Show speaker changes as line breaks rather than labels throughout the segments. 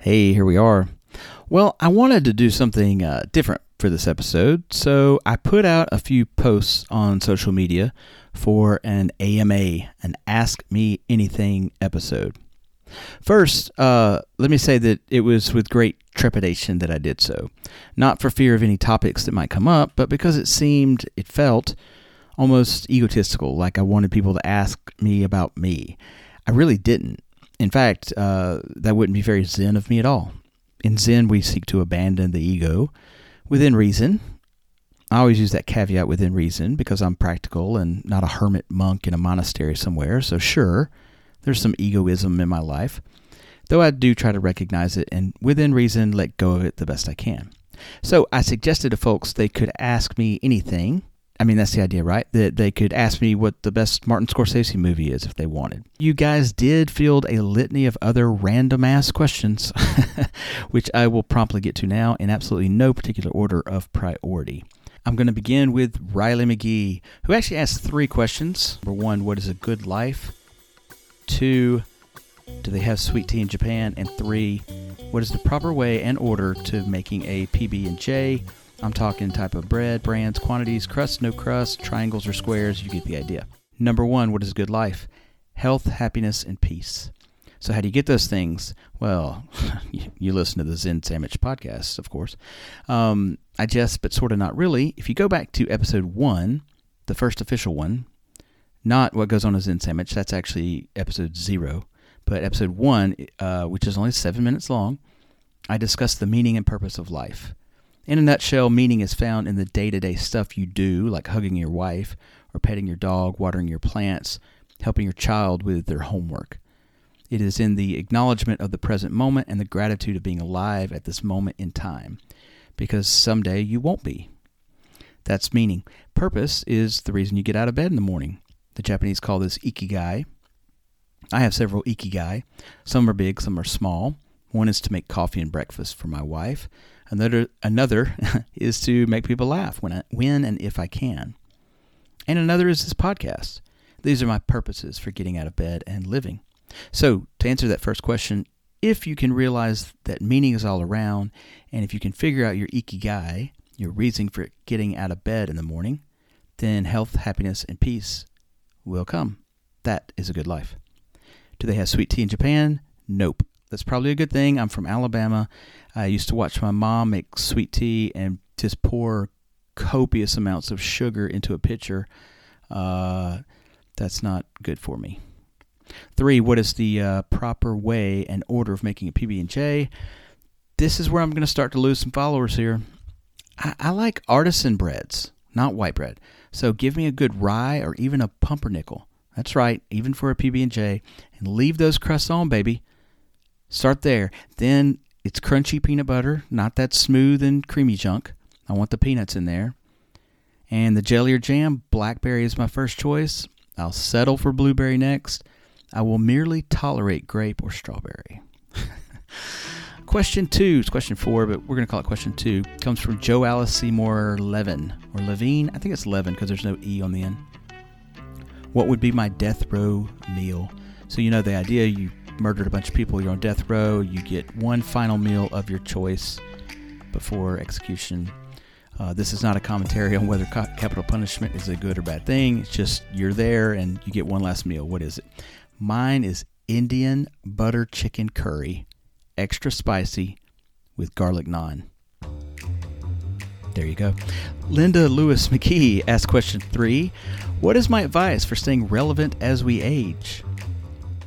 Hey, here we are. Well, I wanted to do something uh, different for this episode, so I put out a few posts on social media for an AMA, an Ask Me Anything episode. First, uh, let me say that it was with great trepidation that I did so. Not for fear of any topics that might come up, but because it seemed, it felt, almost egotistical, like I wanted people to ask me about me. I really didn't. In fact, uh, that wouldn't be very Zen of me at all. In Zen, we seek to abandon the ego within reason. I always use that caveat within reason because I'm practical and not a hermit monk in a monastery somewhere. So, sure, there's some egoism in my life, though I do try to recognize it and within reason let go of it the best I can. So, I suggested to folks they could ask me anything I mean, that's the idea, right? That they could ask me what the best Martin Scorsese movie is if they wanted. You guys did field a litany of other random ass questions, which I will promptly get to now in absolutely no particular order of priority. I'm going to begin with Riley McGee, who actually asked three questions. Number one, what is a good life? Two, do they have sweet tea in Japan? And three, what is the proper way and order to making a PB and J? I'm talking type of bread, brands, quantities, crust, no crust, triangles or squares. You get the idea. Number one, what is a good life? Health, happiness, and peace. So, how do you get those things? Well, you listen to the Zen Sandwich podcast, of course. Um, I just, but sort of not really. If you go back to episode one, the first official one, not what goes on as Zen Sandwich, that's actually episode zero. But episode one, uh, which is only seven minutes long, I discuss the meaning and purpose of life. In a nutshell, meaning is found in the day to day stuff you do, like hugging your wife, or petting your dog, watering your plants, helping your child with their homework. It is in the acknowledgement of the present moment and the gratitude of being alive at this moment in time, because someday you won't be. That's meaning. Purpose is the reason you get out of bed in the morning. The Japanese call this ikigai. I have several ikigai. Some are big, some are small. One is to make coffee and breakfast for my wife. Another another is to make people laugh when I, when and if I can. And another is this podcast. These are my purposes for getting out of bed and living. So, to answer that first question, if you can realize that meaning is all around and if you can figure out your ikigai, your reason for getting out of bed in the morning, then health, happiness, and peace will come. That is a good life. Do they have sweet tea in Japan? Nope. That's probably a good thing. I'm from Alabama. I used to watch my mom make sweet tea and just pour copious amounts of sugar into a pitcher. Uh, that's not good for me. Three, what is the uh, proper way and order of making a PB and J? This is where I'm going to start to lose some followers here. I, I like artisan breads, not white bread. So give me a good rye or even a pumpernickel. That's right, even for a PB and J, and leave those crusts on, baby. Start there. Then it's crunchy peanut butter, not that smooth and creamy junk. I want the peanuts in there. And the jelly or jam, blackberry is my first choice. I'll settle for blueberry next. I will merely tolerate grape or strawberry. question two is question four, but we're going to call it question two. Comes from Joe Alice Seymour Levin or Levine. I think it's Levin because there's no E on the end. What would be my death row meal? So you know the idea. You murdered a bunch of people, you're on death row, you get one final meal of your choice before execution. Uh, this is not a commentary on whether capital punishment is a good or bad thing. It's just you're there and you get one last meal. What is it? Mine is Indian butter chicken curry, extra spicy with garlic naan. There you go. Linda Lewis McKee asked question three What is my advice for staying relevant as we age?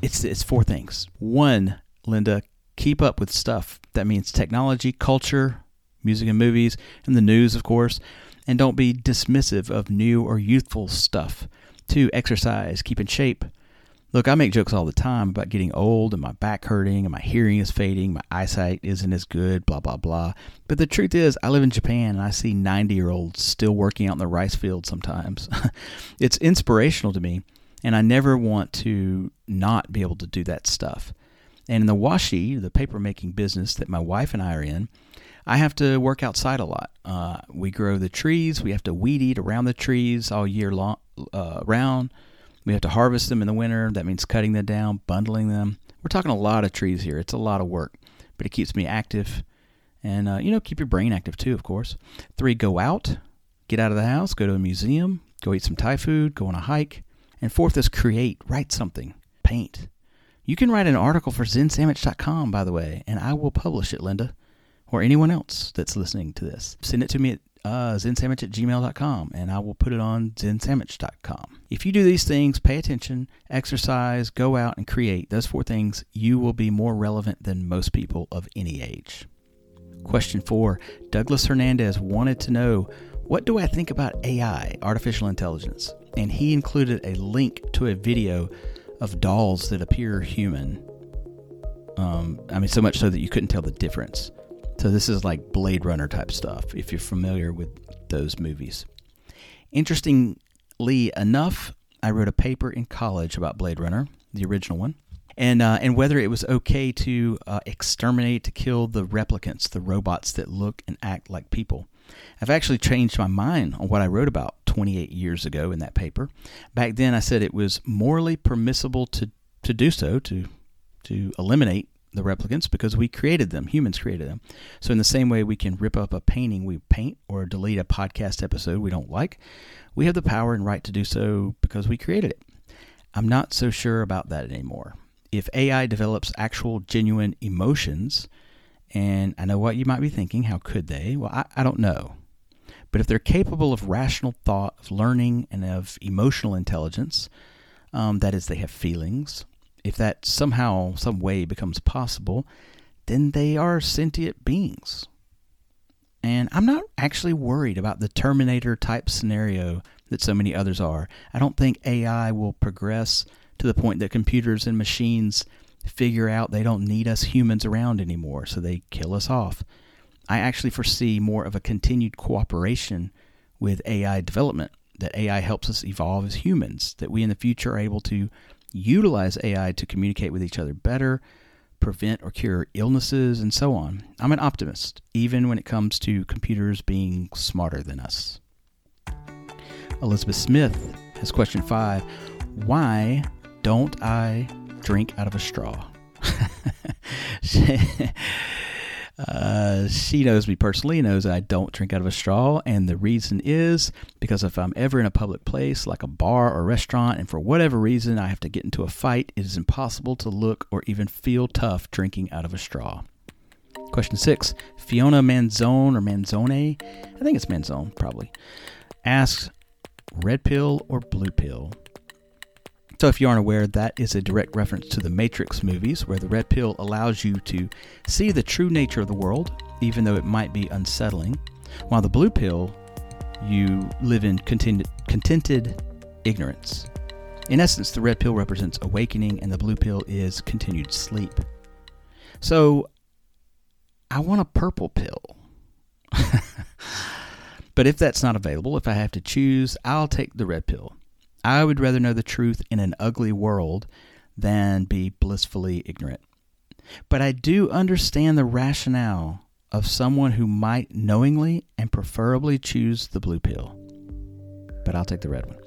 It's it's four things. One, Linda, keep up with stuff. That means technology, culture, music and movies, and the news, of course. And don't be dismissive of new or youthful stuff. Two, exercise, keep in shape. Look, I make jokes all the time about getting old and my back hurting and my hearing is fading, my eyesight isn't as good, blah, blah, blah. But the truth is, I live in Japan and I see 90 year olds still working out in the rice field sometimes. it's inspirational to me, and I never want to not be able to do that stuff. And in the washi, the paper making business that my wife and I are in, I have to work outside a lot. Uh, we grow the trees, we have to weed eat around the trees all year long, uh, round. We have to harvest them in the winter. That means cutting them down, bundling them. We're talking a lot of trees here. It's a lot of work, but it keeps me active. And, uh, you know, keep your brain active too, of course. Three, go out, get out of the house, go to a museum, go eat some Thai food, go on a hike. And fourth is create, write something, paint. You can write an article for zensandwich.com, by the way, and I will publish it, Linda, or anyone else that's listening to this. Send it to me at uh, zensandwich at gmail.com and I will put it on zensandwich.com. If you do these things, pay attention, exercise, go out and create those four things, you will be more relevant than most people of any age. Question four Douglas Hernandez wanted to know what do I think about AI, artificial intelligence? And he included a link to a video of dolls that appear human. Um, I mean, so much so that you couldn't tell the difference. So this is like Blade Runner type stuff, if you're familiar with those movies. Interestingly enough, I wrote a paper in college about Blade Runner, the original one, and uh, and whether it was okay to uh, exterminate, to kill the replicants, the robots that look and act like people. I've actually changed my mind on what I wrote about 28 years ago in that paper. Back then, I said it was morally permissible to to do so, to to eliminate the replicants because we created them. Humans created them. So, in the same way we can rip up a painting we paint or delete a podcast episode we don't like, we have the power and right to do so because we created it. I'm not so sure about that anymore. If AI develops actual, genuine emotions, and I know what you might be thinking, how could they? Well, I, I don't know. But if they're capable of rational thought, of learning, and of emotional intelligence, um, that is, they have feelings, if that somehow, some way becomes possible, then they are sentient beings. And I'm not actually worried about the Terminator type scenario that so many others are. I don't think AI will progress to the point that computers and machines figure out they don't need us humans around anymore, so they kill us off. I actually foresee more of a continued cooperation with AI development, that AI helps us evolve as humans, that we in the future are able to utilize AI to communicate with each other better, prevent or cure illnesses, and so on. I'm an optimist, even when it comes to computers being smarter than us. Elizabeth Smith has question five Why don't I drink out of a straw? Uh, she knows me personally, knows I don't drink out of a straw, and the reason is because if I'm ever in a public place like a bar or restaurant, and for whatever reason I have to get into a fight, it is impossible to look or even feel tough drinking out of a straw. Question six Fiona Manzone or Manzone, I think it's Manzone probably, asks red pill or blue pill? So, if you aren't aware, that is a direct reference to the Matrix movies, where the red pill allows you to see the true nature of the world, even though it might be unsettling, while the blue pill, you live in contented, contented ignorance. In essence, the red pill represents awakening, and the blue pill is continued sleep. So, I want a purple pill. but if that's not available, if I have to choose, I'll take the red pill. I would rather know the truth in an ugly world than be blissfully ignorant. But I do understand the rationale of someone who might knowingly and preferably choose the blue pill. But I'll take the red one.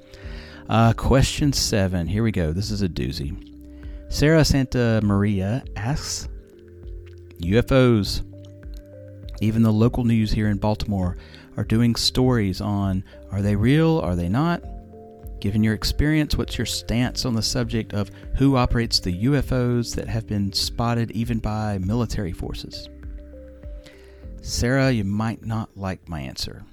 Uh, question seven. Here we go. This is a doozy. Sarah Santa Maria asks UFOs. Even the local news here in Baltimore are doing stories on are they real? Are they not? Given your experience, what's your stance on the subject of who operates the UFOs that have been spotted even by military forces? Sarah, you might not like my answer,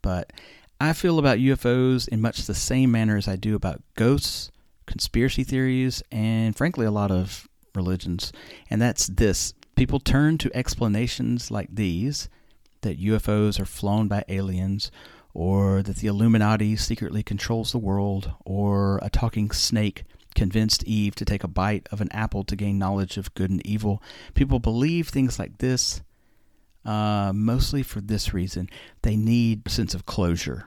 but I feel about UFOs in much the same manner as I do about ghosts, conspiracy theories, and frankly, a lot of religions. And that's this people turn to explanations like these that UFOs are flown by aliens or that the Illuminati secretly controls the world, or a talking snake convinced Eve to take a bite of an apple to gain knowledge of good and evil. People believe things like this uh, mostly for this reason they need a sense of closure.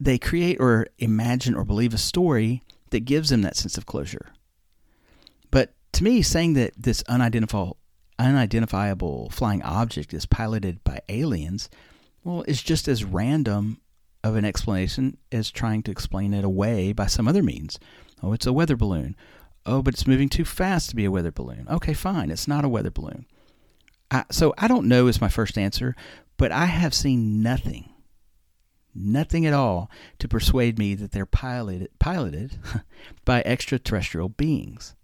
They create or imagine or believe a story that gives them that sense of closure. But to me, saying that this unidentifiable, unidentifiable flying object is piloted by aliens, well, it's just as random of an explanation as trying to explain it away by some other means. Oh, it's a weather balloon. Oh, but it's moving too fast to be a weather balloon. Okay, fine, it's not a weather balloon. I, so I don't know is my first answer, but I have seen nothing, nothing at all to persuade me that they're piloted, piloted by extraterrestrial beings.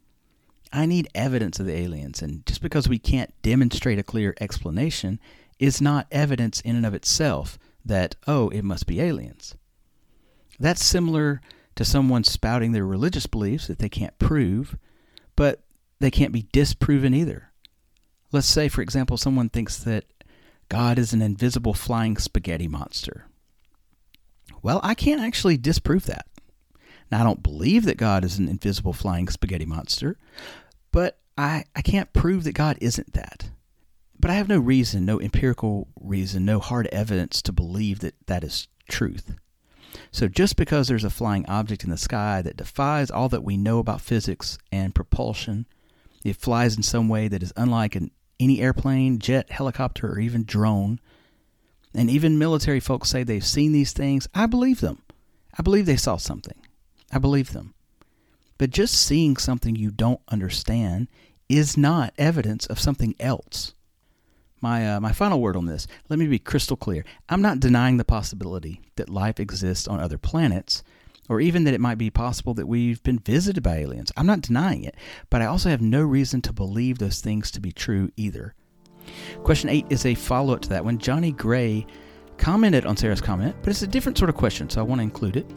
I need evidence of the aliens, and just because we can't demonstrate a clear explanation is not evidence in and of itself that, oh, it must be aliens. That's similar to someone spouting their religious beliefs that they can't prove, but they can't be disproven either. Let's say, for example, someone thinks that God is an invisible flying spaghetti monster. Well, I can't actually disprove that. Now, I don't believe that God is an invisible flying spaghetti monster, but I, I can't prove that God isn't that. But I have no reason, no empirical reason, no hard evidence to believe that that is truth. So just because there's a flying object in the sky that defies all that we know about physics and propulsion, it flies in some way that is unlike an, any airplane, jet, helicopter, or even drone, and even military folks say they've seen these things, I believe them. I believe they saw something. I believe them. But just seeing something you don't understand is not evidence of something else my uh, my final word on this. Let me be crystal clear. I'm not denying the possibility that life exists on other planets, or even that it might be possible that we've been visited by aliens. I'm not denying it, but I also have no reason to believe those things to be true either. Question eight is a follow up to that one. Johnny Gray commented on Sarah's comment, but it's a different sort of question, so I want to include it.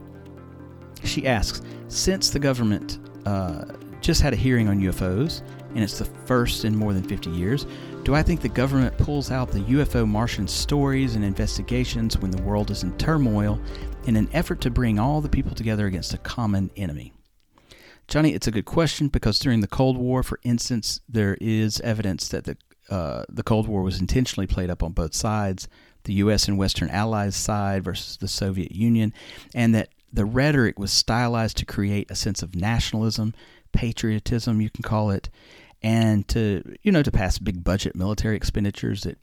She asks Since the government uh, just had a hearing on UFOs, and it's the first in more than 50 years, do I think the government pulls out the UFO Martian stories and investigations when the world is in turmoil in an effort to bring all the people together against a common enemy? Johnny, it's a good question because during the Cold War, for instance, there is evidence that the uh, the Cold War was intentionally played up on both sides, the U.S. and Western Allies side versus the Soviet Union, and that the rhetoric was stylized to create a sense of nationalism, patriotism, you can call it, and to you know to pass big budget military expenditures that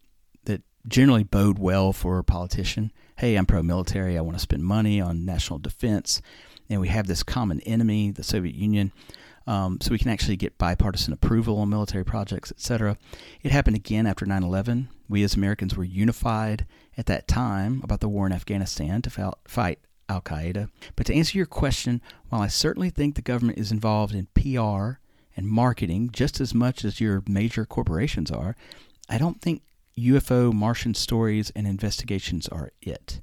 that generally bode well for a politician. Hey, I'm pro-military. I want to spend money on national defense, and we have this common enemy, the Soviet Union. Um, so we can actually get bipartisan approval on military projects, etc. It happened again after 9/11. We as Americans were unified at that time about the war in Afghanistan to fight Al Qaeda. But to answer your question, while I certainly think the government is involved in PR and marketing just as much as your major corporations are, I don't think UFO Martian stories and investigations are it.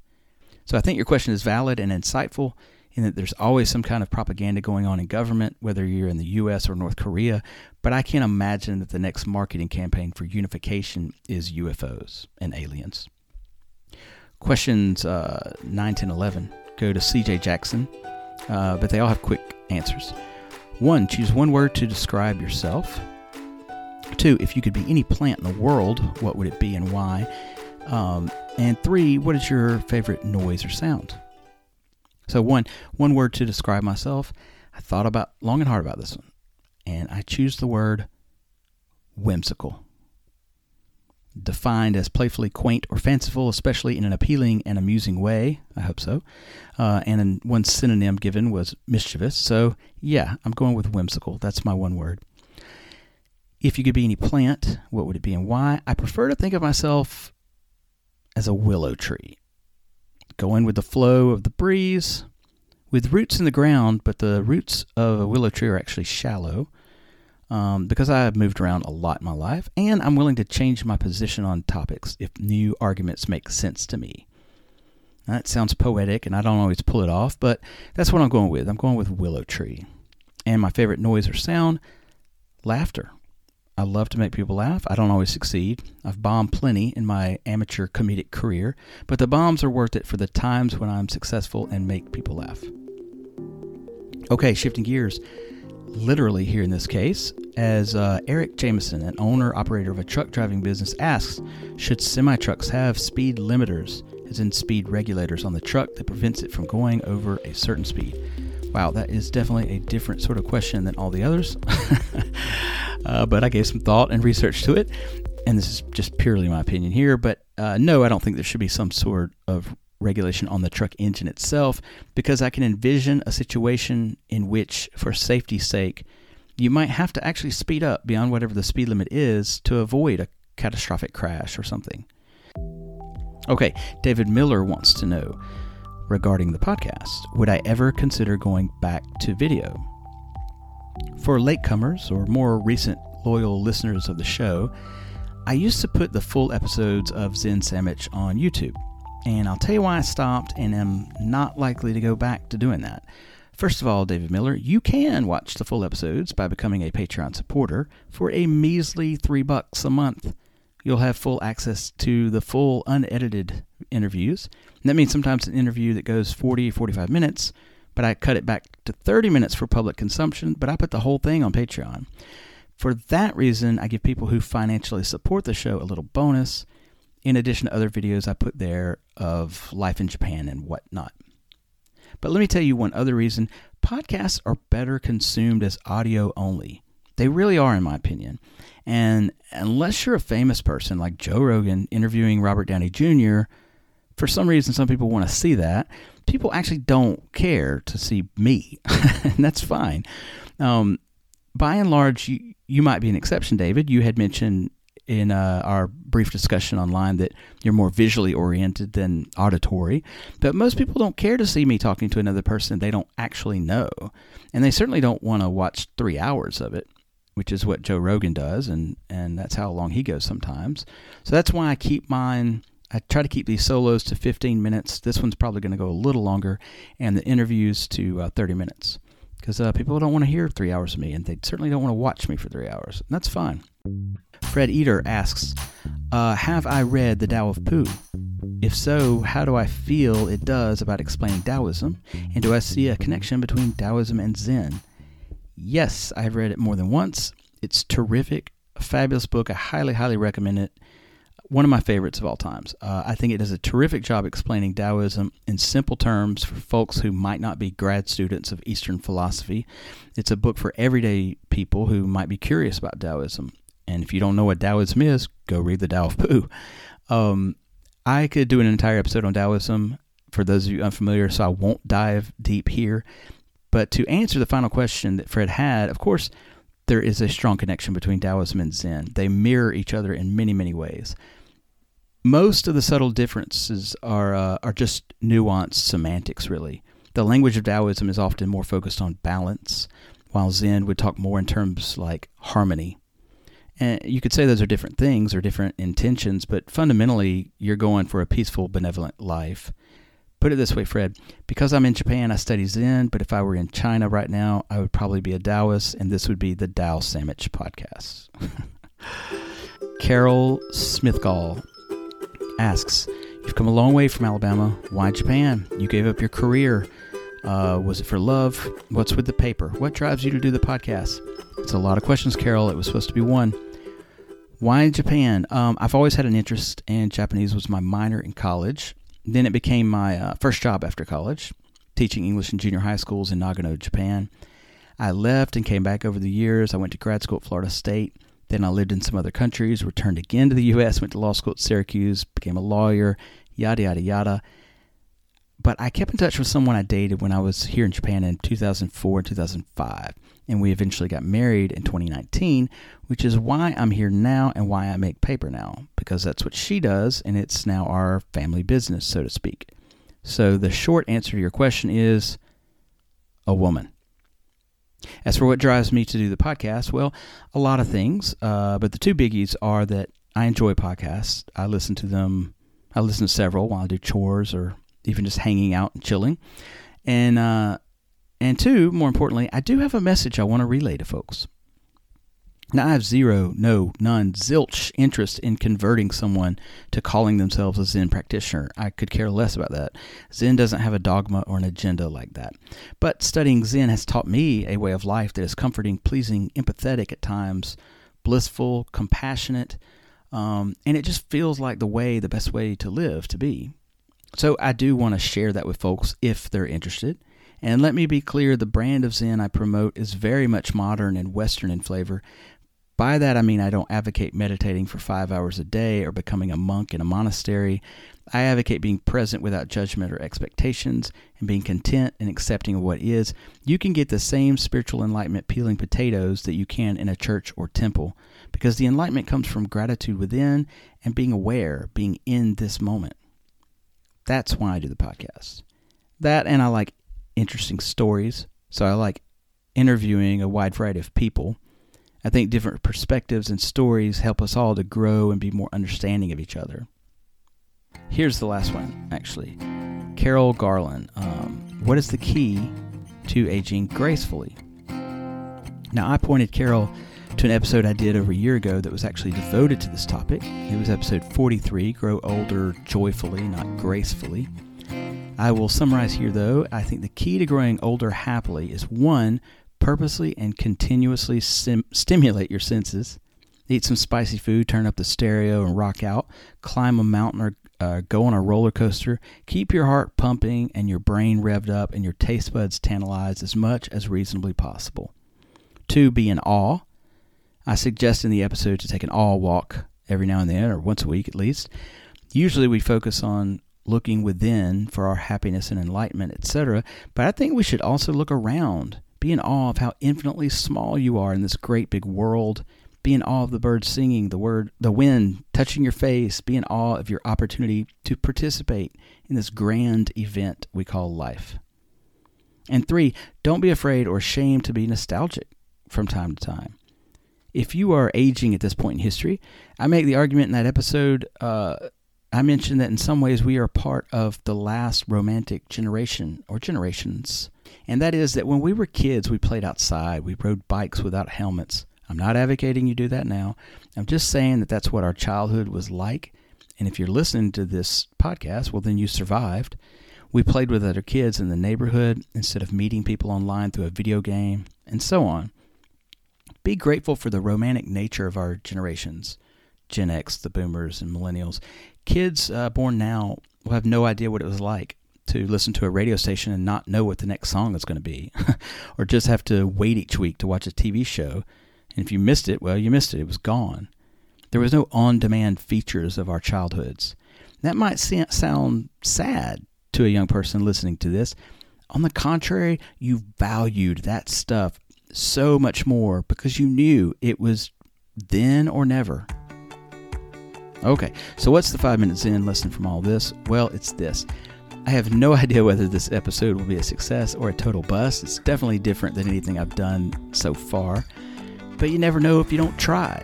So I think your question is valid and insightful in that there's always some kind of propaganda going on in government, whether you're in the US or North Korea, but I can't imagine that the next marketing campaign for unification is UFOs and aliens. Questions uh, 9, 10, 11 go to CJ Jackson, uh, but they all have quick answers. One, choose one word to describe yourself. Two, if you could be any plant in the world, what would it be and why? Um, and three, what is your favorite noise or sound? So one, one word to describe myself. I thought about long and hard about this one, and I choose the word whimsical defined as playfully quaint or fanciful, especially in an appealing and amusing way. I hope so. Uh, and one synonym given was mischievous. So, yeah, I'm going with whimsical. That's my one word. If you could be any plant, what would it be and why? I prefer to think of myself as a willow tree, going with the flow of the breeze, with roots in the ground, but the roots of a willow tree are actually shallow um, because I have moved around a lot in my life, and I'm willing to change my position on topics if new arguments make sense to me. That sounds poetic, and I don't always pull it off, but that's what I'm going with. I'm going with willow tree. And my favorite noise or sound, laughter. I love to make people laugh. I don't always succeed. I've bombed plenty in my amateur comedic career, but the bombs are worth it for the times when I'm successful and make people laugh. Okay, shifting gears. Literally here in this case, as uh, Eric Jameson, an owner operator of a truck driving business, asks Should semi trucks have speed limiters, as in speed regulators on the truck that prevents it from going over a certain speed? Wow, that is definitely a different sort of question than all the others. uh, but I gave some thought and research to it, and this is just purely my opinion here. But uh, no, I don't think there should be some sort of regulation on the truck engine itself because I can envision a situation in which, for safety's sake, you might have to actually speed up beyond whatever the speed limit is to avoid a catastrophic crash or something. Okay, David Miller wants to know regarding the podcast Would I ever consider going back to video? For latecomers or more recent loyal listeners of the show, I used to put the full episodes of Zen Sandwich on YouTube. And I'll tell you why I stopped and am not likely to go back to doing that. First of all, David Miller, you can watch the full episodes by becoming a Patreon supporter for a measly three bucks a month. You'll have full access to the full unedited interviews. And that means sometimes an interview that goes 40, 45 minutes, but I cut it back to 30 minutes for public consumption, but I put the whole thing on Patreon. For that reason, I give people who financially support the show a little bonus in addition to other videos I put there of life in Japan and whatnot. But let me tell you one other reason podcasts are better consumed as audio only. They really are, in my opinion. And unless you're a famous person like Joe Rogan interviewing Robert Downey Jr., for some reason, some people want to see that. People actually don't care to see me, and that's fine. Um, by and large, you, you might be an exception, David. You had mentioned in uh, our brief discussion online that you're more visually oriented than auditory. But most people don't care to see me talking to another person they don't actually know. And they certainly don't want to watch three hours of it, which is what Joe Rogan does. And, and that's how long he goes sometimes. So that's why I keep mine. I try to keep these solos to 15 minutes. This one's probably going to go a little longer, and the interviews to uh, 30 minutes because uh, people don't want to hear three hours of me, and they certainly don't want to watch me for three hours. And that's fine. Fred Eater asks, uh, Have I read The Tao of Pooh? If so, how do I feel it does about explaining Taoism? And do I see a connection between Taoism and Zen? Yes, I've read it more than once. It's terrific, a fabulous book. I highly, highly recommend it. One of my favorites of all times. Uh, I think it does a terrific job explaining Taoism in simple terms for folks who might not be grad students of Eastern philosophy. It's a book for everyday people who might be curious about Taoism. And if you don't know what Taoism is, go read the Tao of Pooh. Um, I could do an entire episode on Taoism for those of you unfamiliar, so I won't dive deep here. But to answer the final question that Fred had, of course, there is a strong connection between Taoism and Zen. They mirror each other in many, many ways. Most of the subtle differences are uh, are just nuanced semantics, really. The language of Taoism is often more focused on balance, while Zen would talk more in terms like harmony and you could say those are different things or different intentions, but fundamentally, you're going for a peaceful, benevolent life. Put it this way, Fred. Because I'm in Japan, I study Zen, but if I were in China right now, I would probably be a Taoist, and this would be the Tao Sandwich podcast. Carol Smithgall asks, You've come a long way from Alabama. Why Japan? You gave up your career. Uh, was it for love? What's with the paper? What drives you to do the podcast? It's a lot of questions, Carol. It was supposed to be one. Why Japan? Um, I've always had an interest, and Japanese was my minor in college. Then it became my uh, first job after college, teaching English in junior high schools in Nagano, Japan. I left and came back over the years. I went to grad school at Florida State. Then I lived in some other countries, returned again to the U.S., went to law school at Syracuse, became a lawyer, yada, yada, yada. But I kept in touch with someone I dated when I was here in Japan in 2004 and 2005 and we eventually got married in 2019, which is why I'm here now and why I make paper now, because that's what she does, and it's now our family business, so to speak. So the short answer to your question is a woman. As for what drives me to do the podcast, well, a lot of things, uh, but the two biggies are that I enjoy podcasts. I listen to them. I listen to several while I do chores or even just hanging out and chilling. And uh, and two, more importantly, I do have a message I want to relay to folks. Now, I have zero, no, none, zilch interest in converting someone to calling themselves a Zen practitioner. I could care less about that. Zen doesn't have a dogma or an agenda like that. But studying Zen has taught me a way of life that is comforting, pleasing, empathetic at times, blissful, compassionate, um, and it just feels like the way, the best way to live, to be. So I do want to share that with folks if they're interested. And let me be clear the brand of Zen I promote is very much modern and Western in flavor, by that, I mean I don't advocate meditating for five hours a day or becoming a monk in a monastery. I advocate being present without judgment or expectations and being content and accepting of what is. You can get the same spiritual enlightenment peeling potatoes that you can in a church or temple because the enlightenment comes from gratitude within and being aware, being in this moment. That's why I do the podcast. That and I like interesting stories. So I like interviewing a wide variety of people. I think different perspectives and stories help us all to grow and be more understanding of each other. Here's the last one, actually. Carol Garland. Um, what is the key to aging gracefully? Now, I pointed Carol to an episode I did over a year ago that was actually devoted to this topic. It was episode 43 Grow Older Joyfully, Not Gracefully. I will summarize here, though. I think the key to growing older happily is one, purposely and continuously sim- stimulate your senses. Eat some spicy food, turn up the stereo and rock out, climb a mountain or uh, go on a roller coaster. Keep your heart pumping and your brain revved up and your taste buds tantalized as much as reasonably possible. Two, be in awe. I suggest in the episode to take an awe walk every now and then, or once a week at least. Usually we focus on looking within for our happiness and enlightenment, etc. But I think we should also look around be in awe of how infinitely small you are in this great big world. Be in awe of the birds singing, the word, the wind touching your face. Be in awe of your opportunity to participate in this grand event we call life. And three, don't be afraid or ashamed to be nostalgic from time to time. If you are aging at this point in history, I make the argument in that episode. Uh, I mentioned that in some ways we are part of the last romantic generation or generations and that is that when we were kids, we played outside, we rode bikes without helmets. I'm not advocating you do that now. I'm just saying that that's what our childhood was like. And if you're listening to this podcast, well, then you survived. We played with other kids in the neighborhood instead of meeting people online through a video game, and so on. Be grateful for the romantic nature of our generations Gen X, the boomers, and millennials. Kids uh, born now will have no idea what it was like to listen to a radio station and not know what the next song is going to be, or just have to wait each week to watch a TV show. And if you missed it, well, you missed it. It was gone. There was no on demand features of our childhoods. That might sound sad to a young person listening to this. On the contrary, you valued that stuff so much more because you knew it was then or never. Okay, so what's the five minutes in lesson from all this? Well, it's this I have no idea whether this episode will be a success or a total bust. It's definitely different than anything I've done so far, but you never know if you don't try.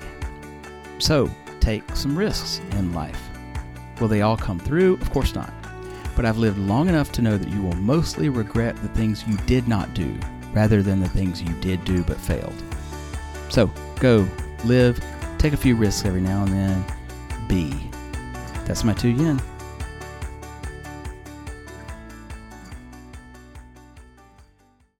So, take some risks in life. Will they all come through? Of course not. But I've lived long enough to know that you will mostly regret the things you did not do rather than the things you did do but failed. So, go, live, take a few risks every now and then, be. That's my two yen.